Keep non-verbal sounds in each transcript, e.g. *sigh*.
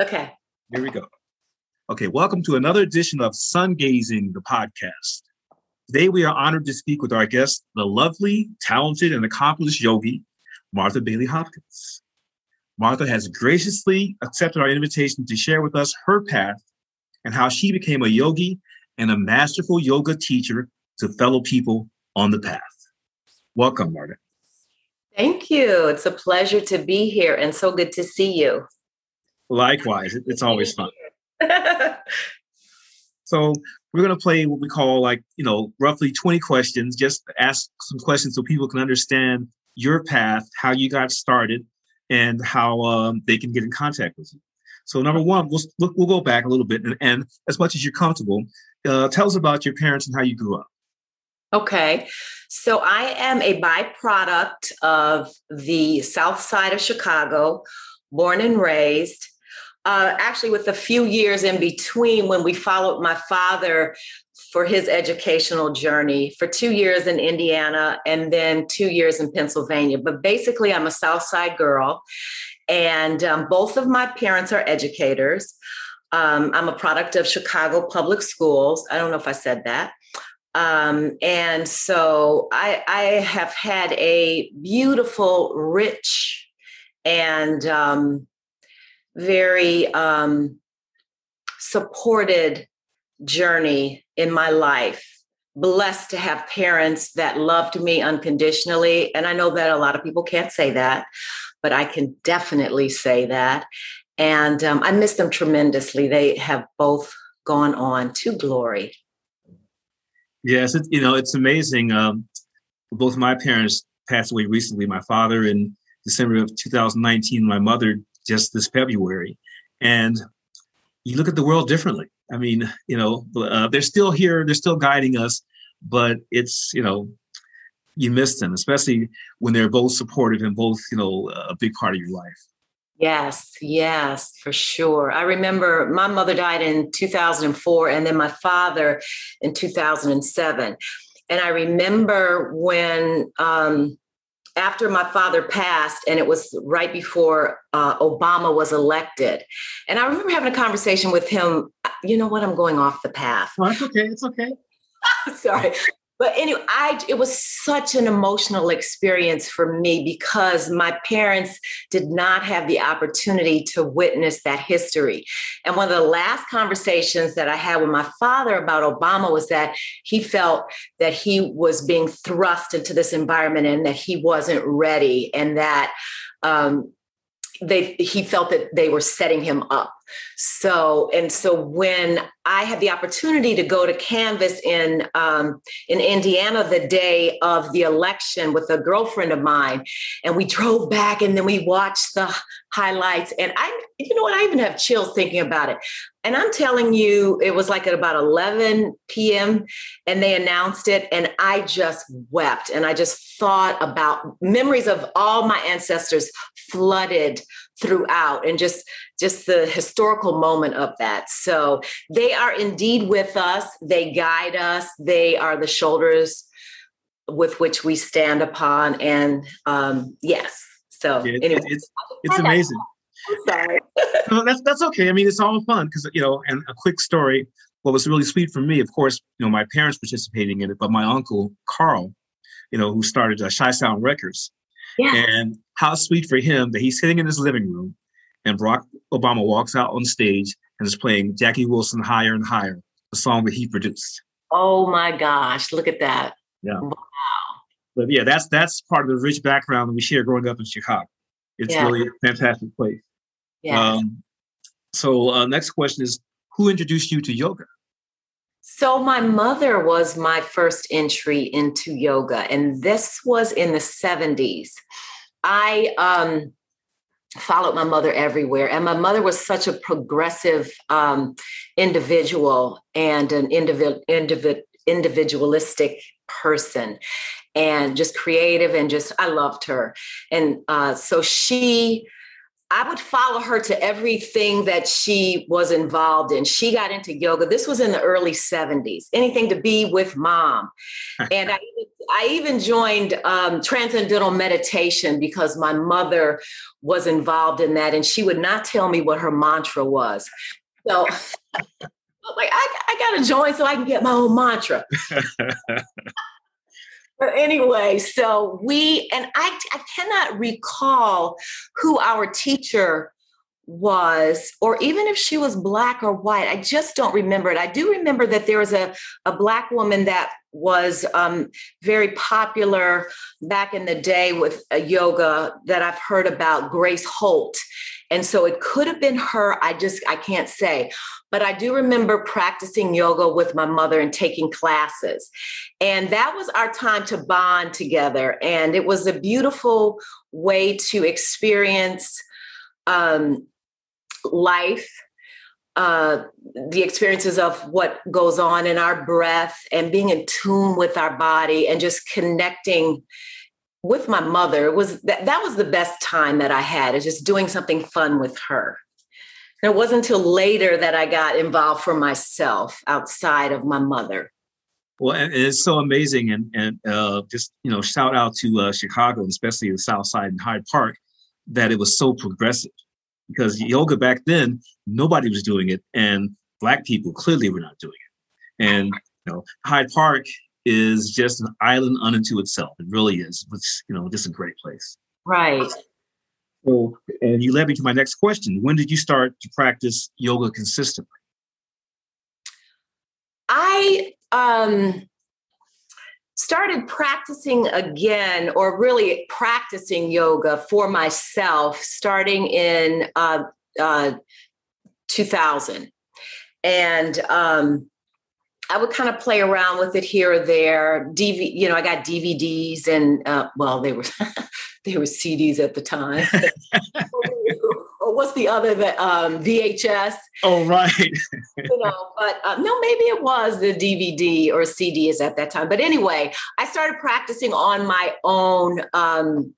Okay. Here we go. Okay, welcome to another edition of Sun Gazing, the podcast. Today we are honored to speak with our guest, the lovely, talented, and accomplished yogi, Marta Bailey Hopkins. Marta has graciously accepted our invitation to share with us her path and how she became a yogi and a masterful yoga teacher to fellow people on the path. Welcome, Marta. Thank you. It's a pleasure to be here and so good to see you. Likewise, it's always fun. *laughs* so we're going to play what we call like, you know, roughly 20 questions, just ask some questions so people can understand your path, how you got started, and how um, they can get in contact with you. So number one, we'll, we'll go back a little bit and, and as much as you're comfortable, uh, tell us about your parents and how you grew up. Okay. So I am a byproduct of the south side of Chicago, born and raised. Uh, actually, with a few years in between when we followed my father for his educational journey for two years in Indiana and then two years in Pennsylvania. But basically, I'm a South Side girl, and um, both of my parents are educators. Um, I'm a product of Chicago Public Schools. I don't know if I said that. Um, and so I, I, have had a beautiful, rich, and um, very um, supported journey in my life. Blessed to have parents that loved me unconditionally. And I know that a lot of people can't say that, but I can definitely say that. And um, I miss them tremendously. They have both gone on to glory. Yes, it, you know, it's amazing. Um, both my parents passed away recently. My father in December of 2019, my mother just this February. And you look at the world differently. I mean, you know, uh, they're still here, they're still guiding us, but it's, you know, you miss them, especially when they're both supportive and both, you know, a big part of your life. Yes, yes, for sure. I remember my mother died in 2004 and then my father in 2007. And I remember when, um, after my father passed, and it was right before uh, Obama was elected. And I remember having a conversation with him. You know what? I'm going off the path. Oh, it's okay. It's okay. *laughs* Sorry but anyway i it was such an emotional experience for me because my parents did not have the opportunity to witness that history. And one of the last conversations that i had with my father about obama was that he felt that he was being thrust into this environment and that he wasn't ready and that um, they he felt that they were setting him up. So and so when i had the opportunity to go to canvas in um, in indiana the day of the election with a girlfriend of mine and we drove back and then we watched the highlights. And i you know what? I even have chills thinking about it. And i'm telling you it was like at about 11 p.m and they announced it and i just wept and i just thought about memories of all my ancestors flooded throughout and just just the historical moment of that. So they are indeed with us. They guide us. They are the shoulders with which we stand upon and um yes. So yeah, anyway, it's it's amazing sorry *laughs* no, that's that's okay i mean it's all fun because you know and a quick story what was really sweet for me of course you know my parents participating in it but my uncle carl you know who started uh, Chi Sound Records yes. and how sweet for him that he's sitting in his living room and Barack Obama walks out on stage and is playing Jackie Wilson Higher and Higher, the song that he produced. Oh my gosh, look at that. Yeah. Wow. But yeah, that's that's part of the rich background that we share growing up in Chicago. It's yeah. really a fantastic place. Yeah. Um, so uh, next question is who introduced you to yoga? So, my mother was my first entry into yoga, and this was in the 70s. I um, followed my mother everywhere. And my mother was such a progressive um, individual and an individ, individ, individualistic person and just creative and just, I loved her. And uh, so she, I would follow her to everything that she was involved in. She got into yoga. This was in the early 70s, anything to be with mom. *laughs* and I, I even joined um, transcendental meditation because my mother was involved in that, and she would not tell me what her mantra was. So, *laughs* like, I, I got to join so I can get my own mantra. *laughs* but anyway, so we, and I, I cannot recall who our teacher was, or even if she was black or white, I just don't remember it. I do remember that there was a, a black woman that was um, very popular back in the day with a yoga that I've heard about, Grace Holt. And so it could have been her. I just, I can't say. But I do remember practicing yoga with my mother and taking classes. And that was our time to bond together. And it was a beautiful way to experience um, life, uh, the experiences of what goes on in our breath, and being in tune with our body, and just connecting with my mother. It was that that was the best time that I had. Is just doing something fun with her. And it wasn't until later that I got involved for myself outside of my mother. Well, and it's so amazing, and and uh, just you know, shout out to uh, Chicago, especially the South Side and Hyde Park, that it was so progressive because yoga back then nobody was doing it and black people clearly were not doing it and you know hyde park is just an island unto itself. It really is it's you know just a great place. Right. So and you led me to my next question. When did you start to practice yoga consistently? I um started practicing again or really practicing yoga for myself starting in uh, uh, 2000 and um, I would kind of play around with it here or there. DV, you know, I got DVDs and uh, well, they were *laughs* they were CDs at the time. *laughs* *laughs* or what's the other that um, VHS? Oh, right. you know, but uh, no, maybe it was the DVD or CDs at that time. But anyway, I started practicing on my own um,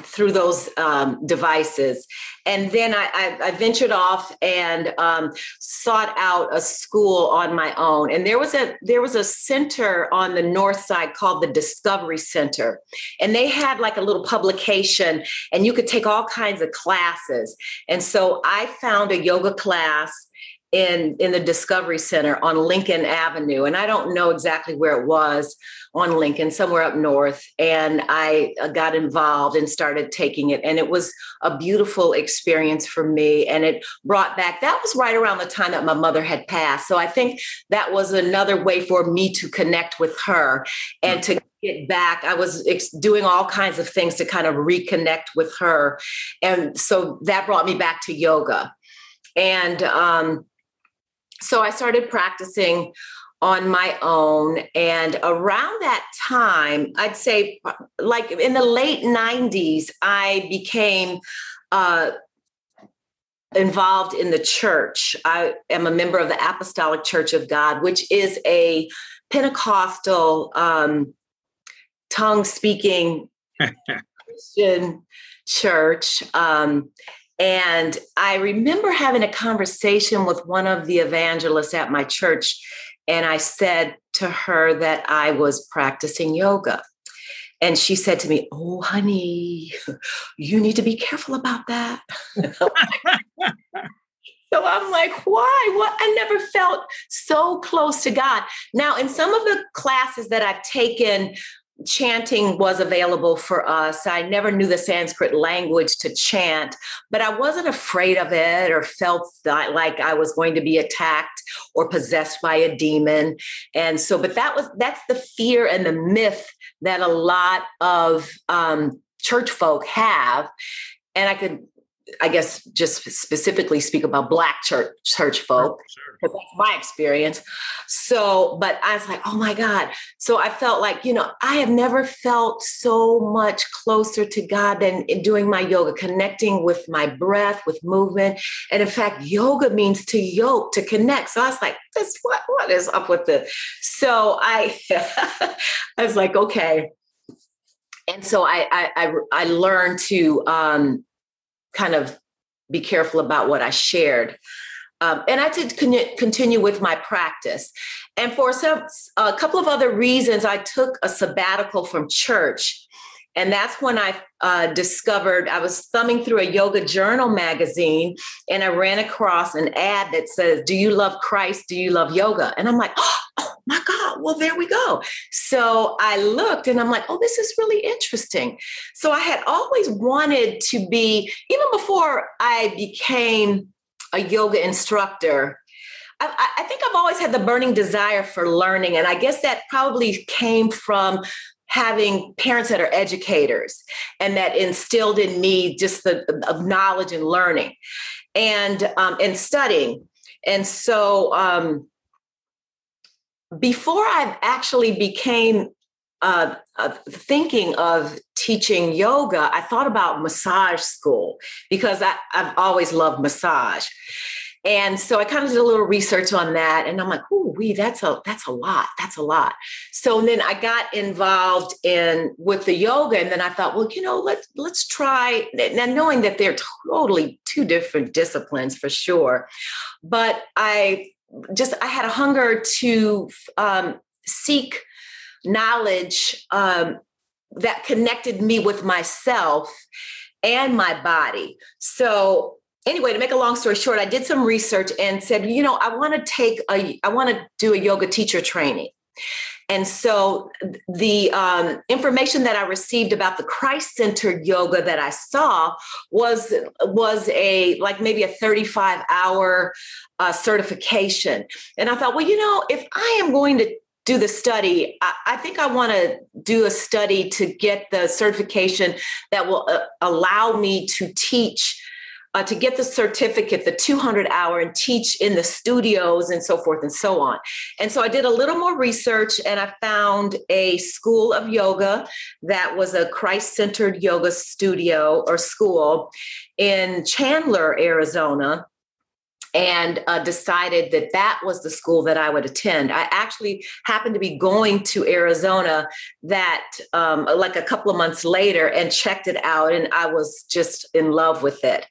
through those um, devices. And then I, I, I ventured off and um, sought out a school on my own. And there was a there was a center on the north side called the Discovery Center, and they had like a little publication, and you could take all kinds of classes. And so I found a yoga class in in the Discovery Center on Lincoln Avenue, and I don't know exactly where it was on Lincoln, somewhere up north. And I uh, got involved and started taking it, and it was a beautiful experience for me. And it brought back. That was right around the time that my mother had passed, so I think that was another way for me to connect with her and to get back. I was ex- doing all kinds of things to kind of reconnect with her, and so that brought me back to yoga. And um, so I started practicing on my own. And around that time, I'd say like in the late 90s, I became uh, involved in the church. I am a member of the Apostolic Church of God, which is a Pentecostal um, tongue speaking *laughs* Christian church. Um, and I remember having a conversation with one of the evangelists at my church. And I said to her that I was practicing yoga. And she said to me, Oh, honey, you need to be careful about that. *laughs* so I'm like, why? What? I never felt so close to God. Now, in some of the classes that I've taken chanting was available for us. I never knew the Sanskrit language to chant, but I wasn't afraid of it or felt that, like I was going to be attacked or possessed by a demon. And so, but that was that's the fear and the myth that a lot of um, church folk have. And I could I guess just specifically speak about black church church folk because that's my experience. So, but I was like, oh my God. So I felt like, you know, I have never felt so much closer to God than in doing my yoga, connecting with my breath, with movement. And in fact, yoga means to yoke, to connect. So I was like, this what what is up with this? So I *laughs* I was like, okay. And so I I I, I learned to um kind of be careful about what I shared. um, and I did con- continue with my practice. And for some, a couple of other reasons, I took a sabbatical from church. And that's when I uh, discovered I was thumbing through a yoga journal magazine and I ran across an ad that says, Do you love Christ? Do you love yoga? And I'm like, Oh my God, well, there we go. So I looked and I'm like, Oh, this is really interesting. So I had always wanted to be, even before I became a yoga instructor, I, I, think I've always had the burning desire for learning. And I guess that probably came from having parents that are educators and that instilled in me just the of knowledge and learning and um, and studying. And so um, before I actually became uh, uh, thinking of teaching yoga, I thought about massage school because I, I've always loved massage. And so I kind of did a little research on that, and I'm like, "Oh, we that's a that's a lot. That's a lot." So then I got involved in with the yoga, and then I thought, well, you know, let's let's try. Now knowing that they're totally two different disciplines for sure, but I just I had a hunger to um, seek knowledge um, that connected me with myself and my body. So anyway, to make a long story short, I did some research and said, you know, I want to take a, I want to do a yoga teacher training. And so the um, information that I received about the Christ-centered yoga that I saw was was a like maybe a 35 hour uh, certification. And I thought, well, you know, if I am going to do the study. I, I think I want to do a study to get the certification that will uh, allow me to teach. Uh, to get the certificate, the 200 hour, and teach in the studios and so forth and so on. And so I did a little more research and I found a school of yoga that was a Christ centered yoga studio or school in Chandler, Arizona and uh, decided that that was the school that I would attend. I actually happened to be going to Arizona that um, like a couple of months later and checked it out, and I was just in love with it.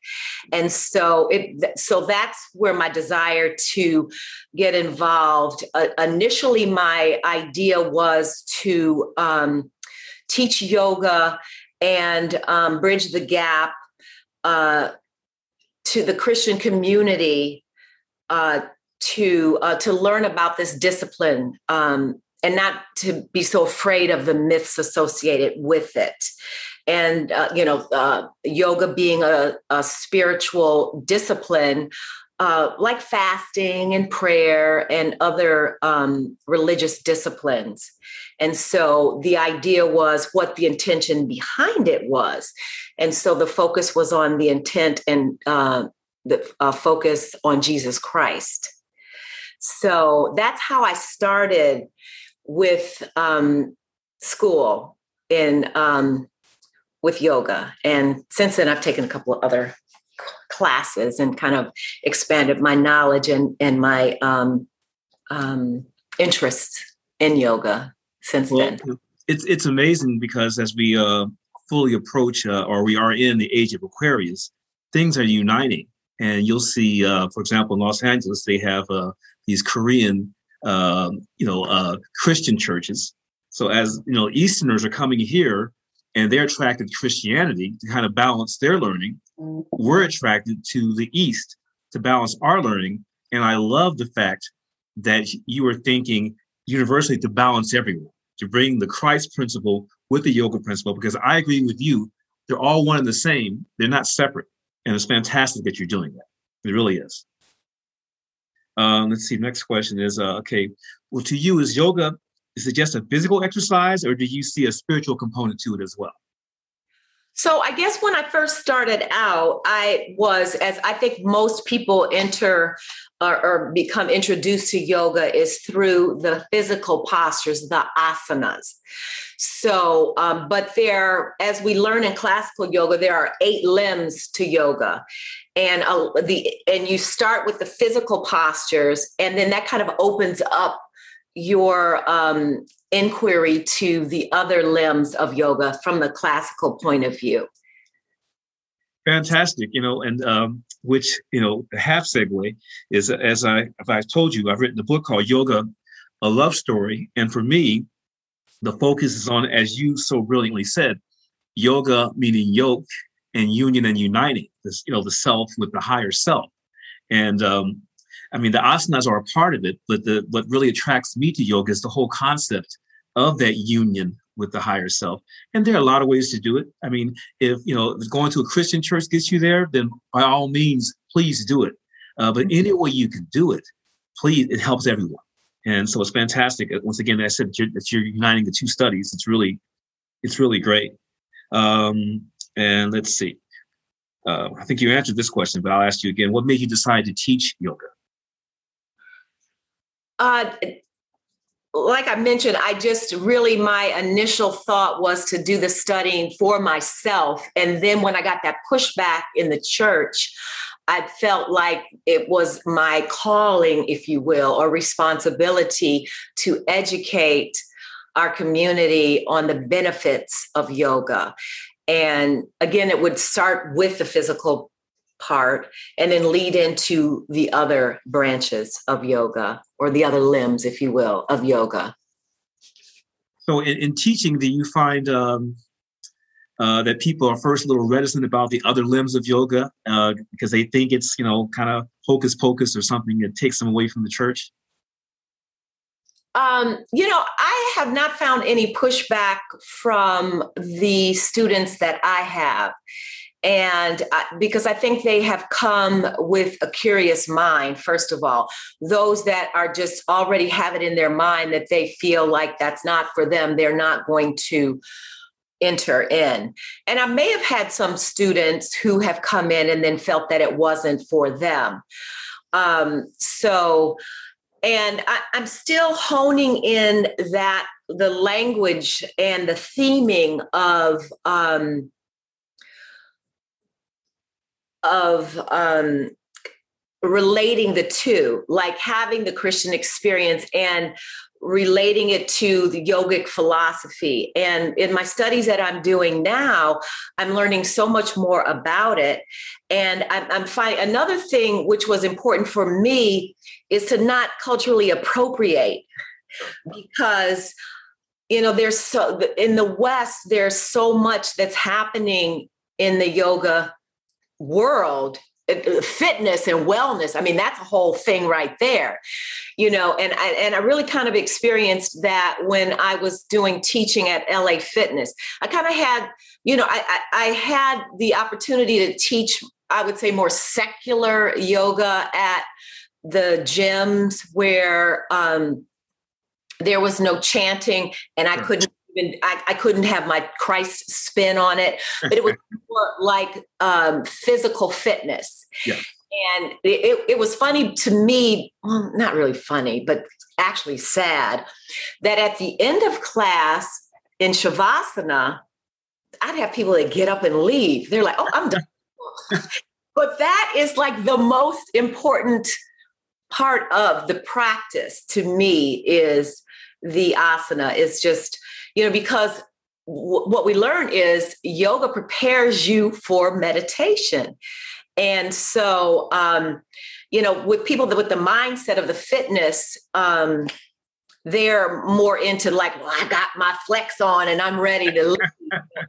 And so it so that's where my desire to get involved. Uh, initially, my idea was to um, teach yoga and um, bridge the gap. Uh, to the Christian community uh, to uh, to learn about this discipline um, and not to be so afraid of the myths associated with it. And uh, you know, uh, yoga being a, a spiritual discipline, uh, like fasting and prayer and other um, religious disciplines. And so the idea was what the intention behind it was. And so the focus was on the intent and uh, the uh, focus on Jesus Christ. So that's how I started with um, school in um, with yoga. And since then, I've taken a couple of other classes and kind of expanded my knowledge and, and my um, um, interests in yoga since well, then. It's it's amazing because as we uh, fully approach uh, or we are in the age of Aquarius, things are uniting, and you'll see, uh, for example, in Los Angeles, they have uh, these Korean, um, you know, uh, Christian churches. So as you know, Easterners are coming here, and they're attracted to Christianity to kind of balance their learning. We're attracted to the East to balance our learning, and I love the fact that you are thinking universally to balance everyone to bring the Christ principle with the yoga principle because I agree with you. They're all one and the same. They're not separate. And it's fantastic that you're doing that. It really is. Um, let's see. Next question is uh, okay. Well, to you, is yoga is it just a physical exercise, or do you see a spiritual component to it as well? So I guess when I first started out, I was, as I think most people enter or, or, become introduced to yoga, is through the physical postures, the asanas. So, um, but there, as we learn in classical yoga, there are eight limbs to yoga, and uh, the and you start with the physical postures, and then that kind of opens up your um, inquiry to the other limbs of yoga from the classical point of view. Fantastic, you know, and um, which you know, the half segue is as I as I told you, I've written a book called Yoga, a Love Story, and for me, the focus is on, as you so brilliantly said, yoga meaning yoke and union and uniting. This, you know, the self with the higher self, and um, I mean, the asanas are a part of it, but the what really attracts me to yoga is the whole concept of that union with the higher self. And there are a lot of ways to do it. I mean, if you know going to a Christian church gets you there, then by all means, please do it. Uh, but mm-hmm. any way you can do it, please, it helps everyone. And so it's fantastic. Uh, once again, I said that you're, that you're uniting the two studies. It's really, it's really great. Um, and let's see. Uh, I think you answered this question, but I'll ask you again. What made you decide to teach yoga? Uh, like I mentioned, I just really, my initial thought was to do the studying for myself. And then when I got that pushback in the church, I felt like it was my calling, if you will, or responsibility to educate our community on the benefits of yoga. And again, it would start with the physical part and then lead into the other branches of yoga or the other limbs, if you will, of yoga. So, in, in teaching, do you find um, uh, that people are first a little reticent about the other limbs of yoga uh, because they think it's, you know, kind of hocus pocus or something that takes them away from the church? Um, you know, I have not found any pushback from the students that I have and because I think they have come with a curious mind, first of all, those that are just already have it in their mind that they feel like that's not for them, they're not going to enter in. And I may have had some students who have come in and then felt that it wasn't for them. Um, so, and I, I'm still honing in that the language and the theming of um, of um, relating the two, like having the Christian experience and relating it to the yogic philosophy. And in my studies that I'm doing now, I'm learning so much more about it. And I'm, I'm finding another thing which was important for me is to not culturally appropriate because you know there's so in the west there's so much that's happening in the yoga world uh, uh, fitness and wellness i mean that's a whole thing right there you know and I, and I really kind of experienced that when i was doing teaching at la fitness. I kind of had you know I, I, I had the opportunity to teach i would say more secular yoga at the gyms where um, there was no chanting and i couldn't even I, I, couldn't have my Christ spin on it, but it was *laughs* more like um, physical fitness. Yeah. And it, it was funny to me, well, not really funny, but actually sad, that at the end of class in Shavasana, I'd have people that get up and leave. They're like, oh, I'm done. *laughs* but that is like the most important part of the practice to me is the asana is just you know, because what we learn is yoga prepares you for meditation. And so, um, you know, with people that with the mindset of the fitness, um, they're more into like, well, I got my flex on and I'm ready to *laughs*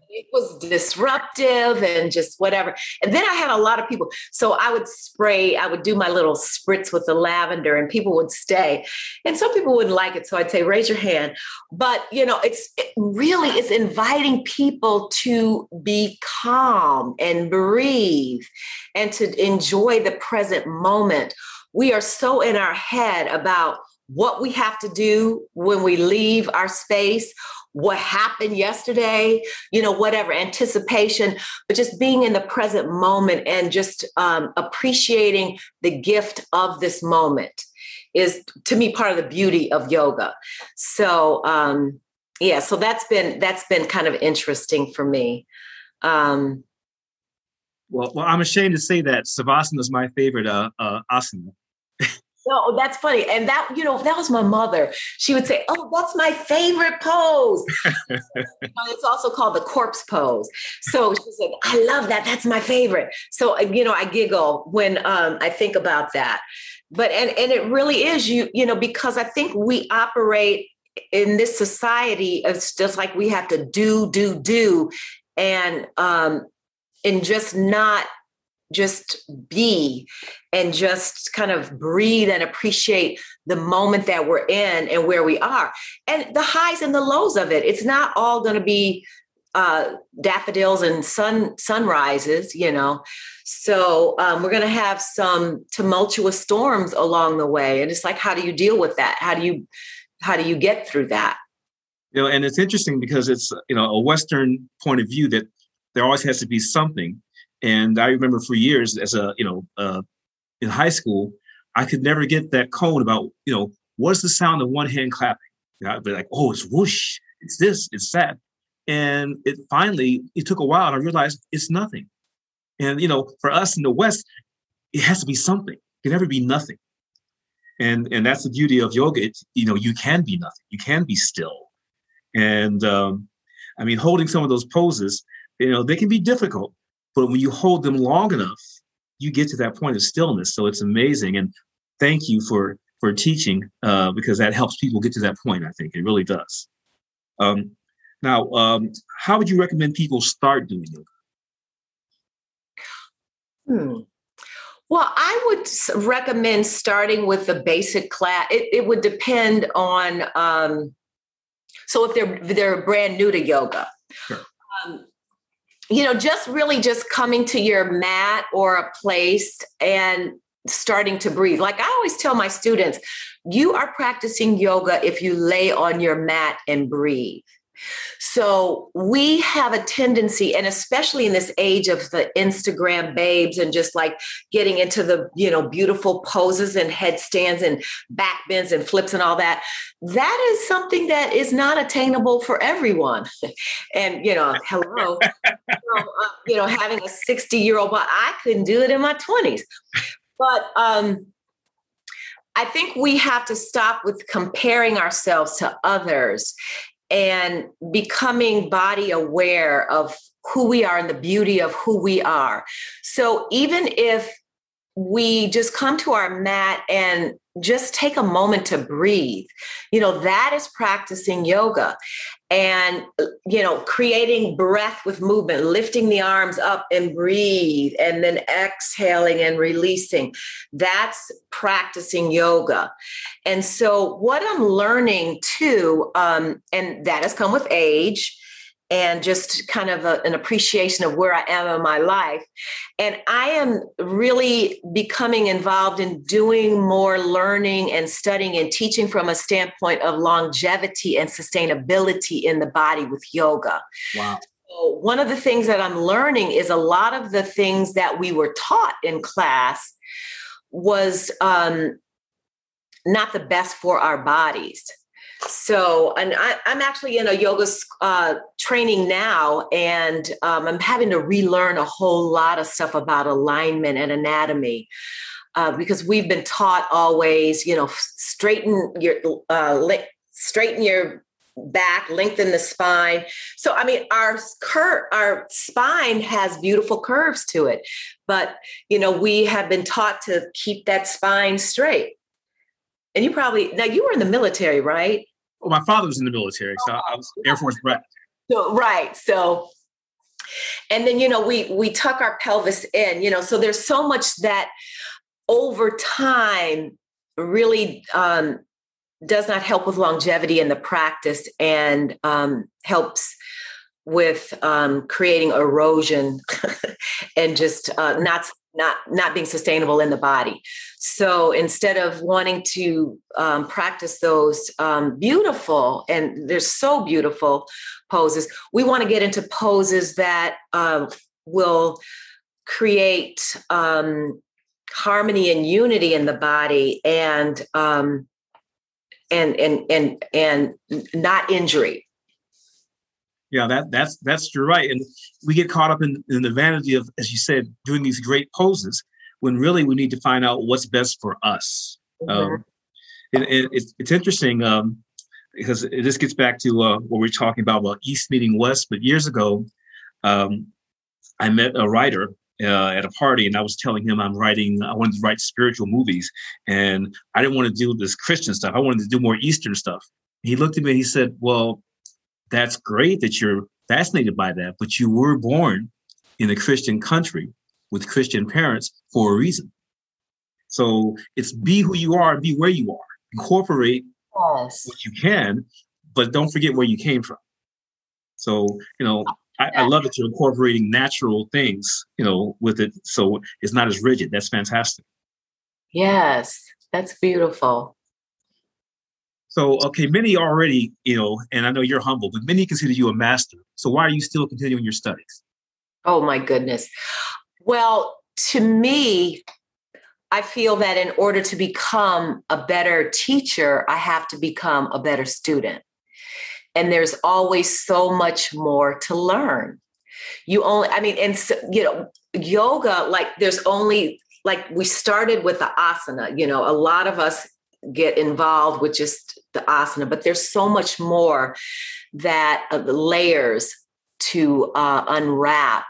it was disruptive and just whatever. And then I had a lot of people. So I would spray, I would do my little spritz with the lavender and people would stay. And some people wouldn't like it. So I'd say, raise your hand. But you know, it's it really it's inviting people to be calm and breathe and to enjoy the present moment. We are so in our head about what we have to do when we leave our space, what happened yesterday, you know, whatever, anticipation, but just being in the present moment and just um, appreciating the gift of this moment is to me part of the beauty of yoga. So, um, yeah, so that's been that's been kind of interesting for me. Um, well, well, I'm ashamed to say that Savasana is my favorite uh, uh, asana. No, that's funny. And that, you know, that was my mother. She would say, Oh, that's my favorite pose. *laughs* it's also called the corpse pose. So she's like, I love that. That's my favorite. So, uh, you know, I giggle when um, I think about that. But, and, and it really is you, you know, because I think we operate in this society, it's just like we have to do, do, do. And, um, and just not just be and just kind of breathe and appreciate the moment that we're in and where we are. And the highs and the lows of it it's not all going to be uh, daffodils and sun sunrises you know? So um, we're going to have some tumultuous storms along the way and it's like how do you deal with that? How do you how do you get through that? You know and it's interesting because it's you know a western point of view that there always has to be something and I remember for years as a, you know, uh, in high school, I could never get that koan about, you know, what's the sound of one hand clapping? You know, I'd be like, oh, it's whoosh, it's this, it's that. And it finally, it took a while and I realized it's nothing. And, you know, for us in the West, it has to be something. It can never be nothing. And, and that's the beauty of yoga. It, you know, you can be nothing. You can be still. And um, I mean, holding some of those poses, you know, they can be difficult, but when you hold them long enough, you get to that point of stillness. So it's amazing. And thank you for for teaching uh, because that helps people get to that point. I think it really does. Um, now, um, how would you recommend people start doing yoga? Hmm. Well, I would recommend starting with the basic class. It, it would depend on. Um, so if they're they're brand new to yoga, sure. You know, just really just coming to your mat or a place and starting to breathe. Like I always tell my students, you are practicing yoga if you lay on your mat and breathe. So we have a tendency, and especially in this age of the Instagram babes and just like getting into the, you know, beautiful poses and headstands and back bends and flips and all that, that is something that is not attainable for everyone. *laughs* and, you know, hello, you know, having a 60 year old, but I couldn't do it in my 20s. But, um, I think we have to stop with comparing ourselves to others and becoming body aware of who we are and the beauty of who we are. So even if we just come to our mat and just take a moment to breathe. You know, that is practicing yoga and, you know, creating breath with movement, lifting the arms up and breathe, and then exhaling and releasing. That's practicing yoga. And so, what I'm learning too, um, and that has come with age and just kind of a, an appreciation of where I am in my life. And I am really becoming involved in doing more learning and studying and teaching from a standpoint of longevity and sustainability in the body with yoga. Wow. So one of the things that I'm learning is a lot of the things that we were taught in class was um, not the best for our bodies so and I, am actually in a yoga uh, training now and um, i'm having to relearn a whole lot of stuff about alignment and anatomy uh, because we've been taught always you know straighten your uh, li- straighten your back lengthen the spine. So i mean our cur- our spine has beautiful curves to it but you know we have been taught to keep that spine straight. And you probably now you were in the military right well, my father was in the military, so I was Air Force brat. So right, so and then you know we we tuck our pelvis in, you know, so there's so much that over time really um, does not help with longevity in the practice and um, helps with um, creating erosion *laughs* and just uh, not not not being sustainable in the body. So instead of wanting to um, practice those um, beautiful and they're so beautiful poses we want to get into poses that uh, will create um, harmony and unity in the body and um, and and and and not injury yeah, that that's that's you're right. And we get caught up in, in the vanity of, as you said, doing these great poses when really we need to find out what's best for us. Mm-hmm. Um, it, it, it's, it's interesting um, because this gets back to uh, what we are talking about, about East meeting West. But years ago, um, I met a writer uh, at a party and I was telling him I'm writing, I wanted to write spiritual movies and I didn't want to do this Christian stuff. I wanted to do more Eastern stuff. He looked at me and he said, Well, that's great that you're fascinated by that, but you were born in a Christian country with Christian parents for a reason. So it's be who you are and be where you are. Incorporate yes. what you can, but don't forget where you came from. So, you know, I, I, love that you're incorporating natural things, you know, with it. So it's not as rigid. That's fantastic. Yes, that's beautiful. So, okay, many already, you know, and I know you're humble, but many consider you a master. So why are you still continuing your studies? Oh, my goodness. Well, to me, I feel that in order to become a better teacher, I have to become a better student and there's always so much more to learn you only i mean and so, you know yoga like there's only like we started with the asana you know a lot of us get involved with just the asana but there's so much more that uh, layers to uh, unwrap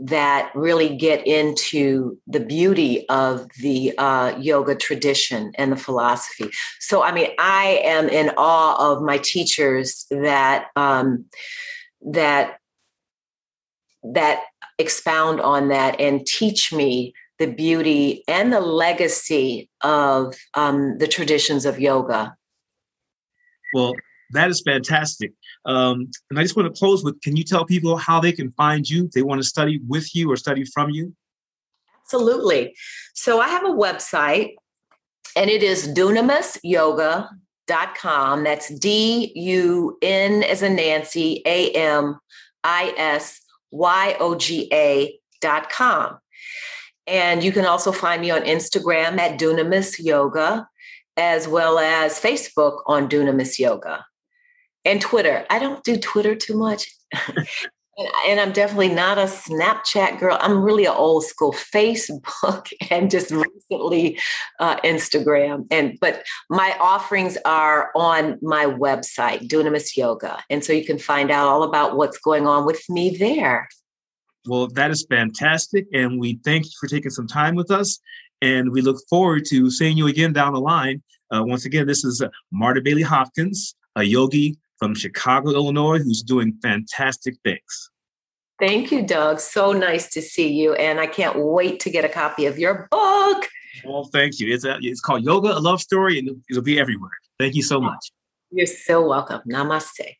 that really get into the beauty of the uh, yoga tradition and the philosophy. So, I mean, I am in awe of my teachers that um, that that expound on that and teach me the beauty and the legacy of um, the traditions of yoga. Well, that is fantastic. Um, and I just want to close with can you tell people how they can find you if they want to study with you or study from you? Absolutely. So I have a website and it is dunamisyoga.com. That's D U N as a Nancy, A M I S Y O G A dot com. And you can also find me on Instagram at Dunamis Yoga, as well as Facebook on Dunamis Yoga and Twitter. I don't do Twitter too much. *laughs* and, I'm definitely not a Snapchat girl. I'm really an old school Facebook *laughs* and just recently uh, Instagram. And but my offerings are on my website, Dunamis Yoga, and so you can find out all about what's going on with me there. Well, that is fantastic, and we thank you for taking some time with us. And we look forward to seeing you again down the line. Uh, once again, this is uh, Marta Bailey Hopkins, a yogi from Chicago, Illinois, who's doing fantastic things. Thank you, Doug. So nice to see you. And I can't wait to get a copy of your book. Well, thank you. It's, a, it's called Yoga, a Love Story, and it'll be everywhere. Thank you so much. You're so welcome. Namaste.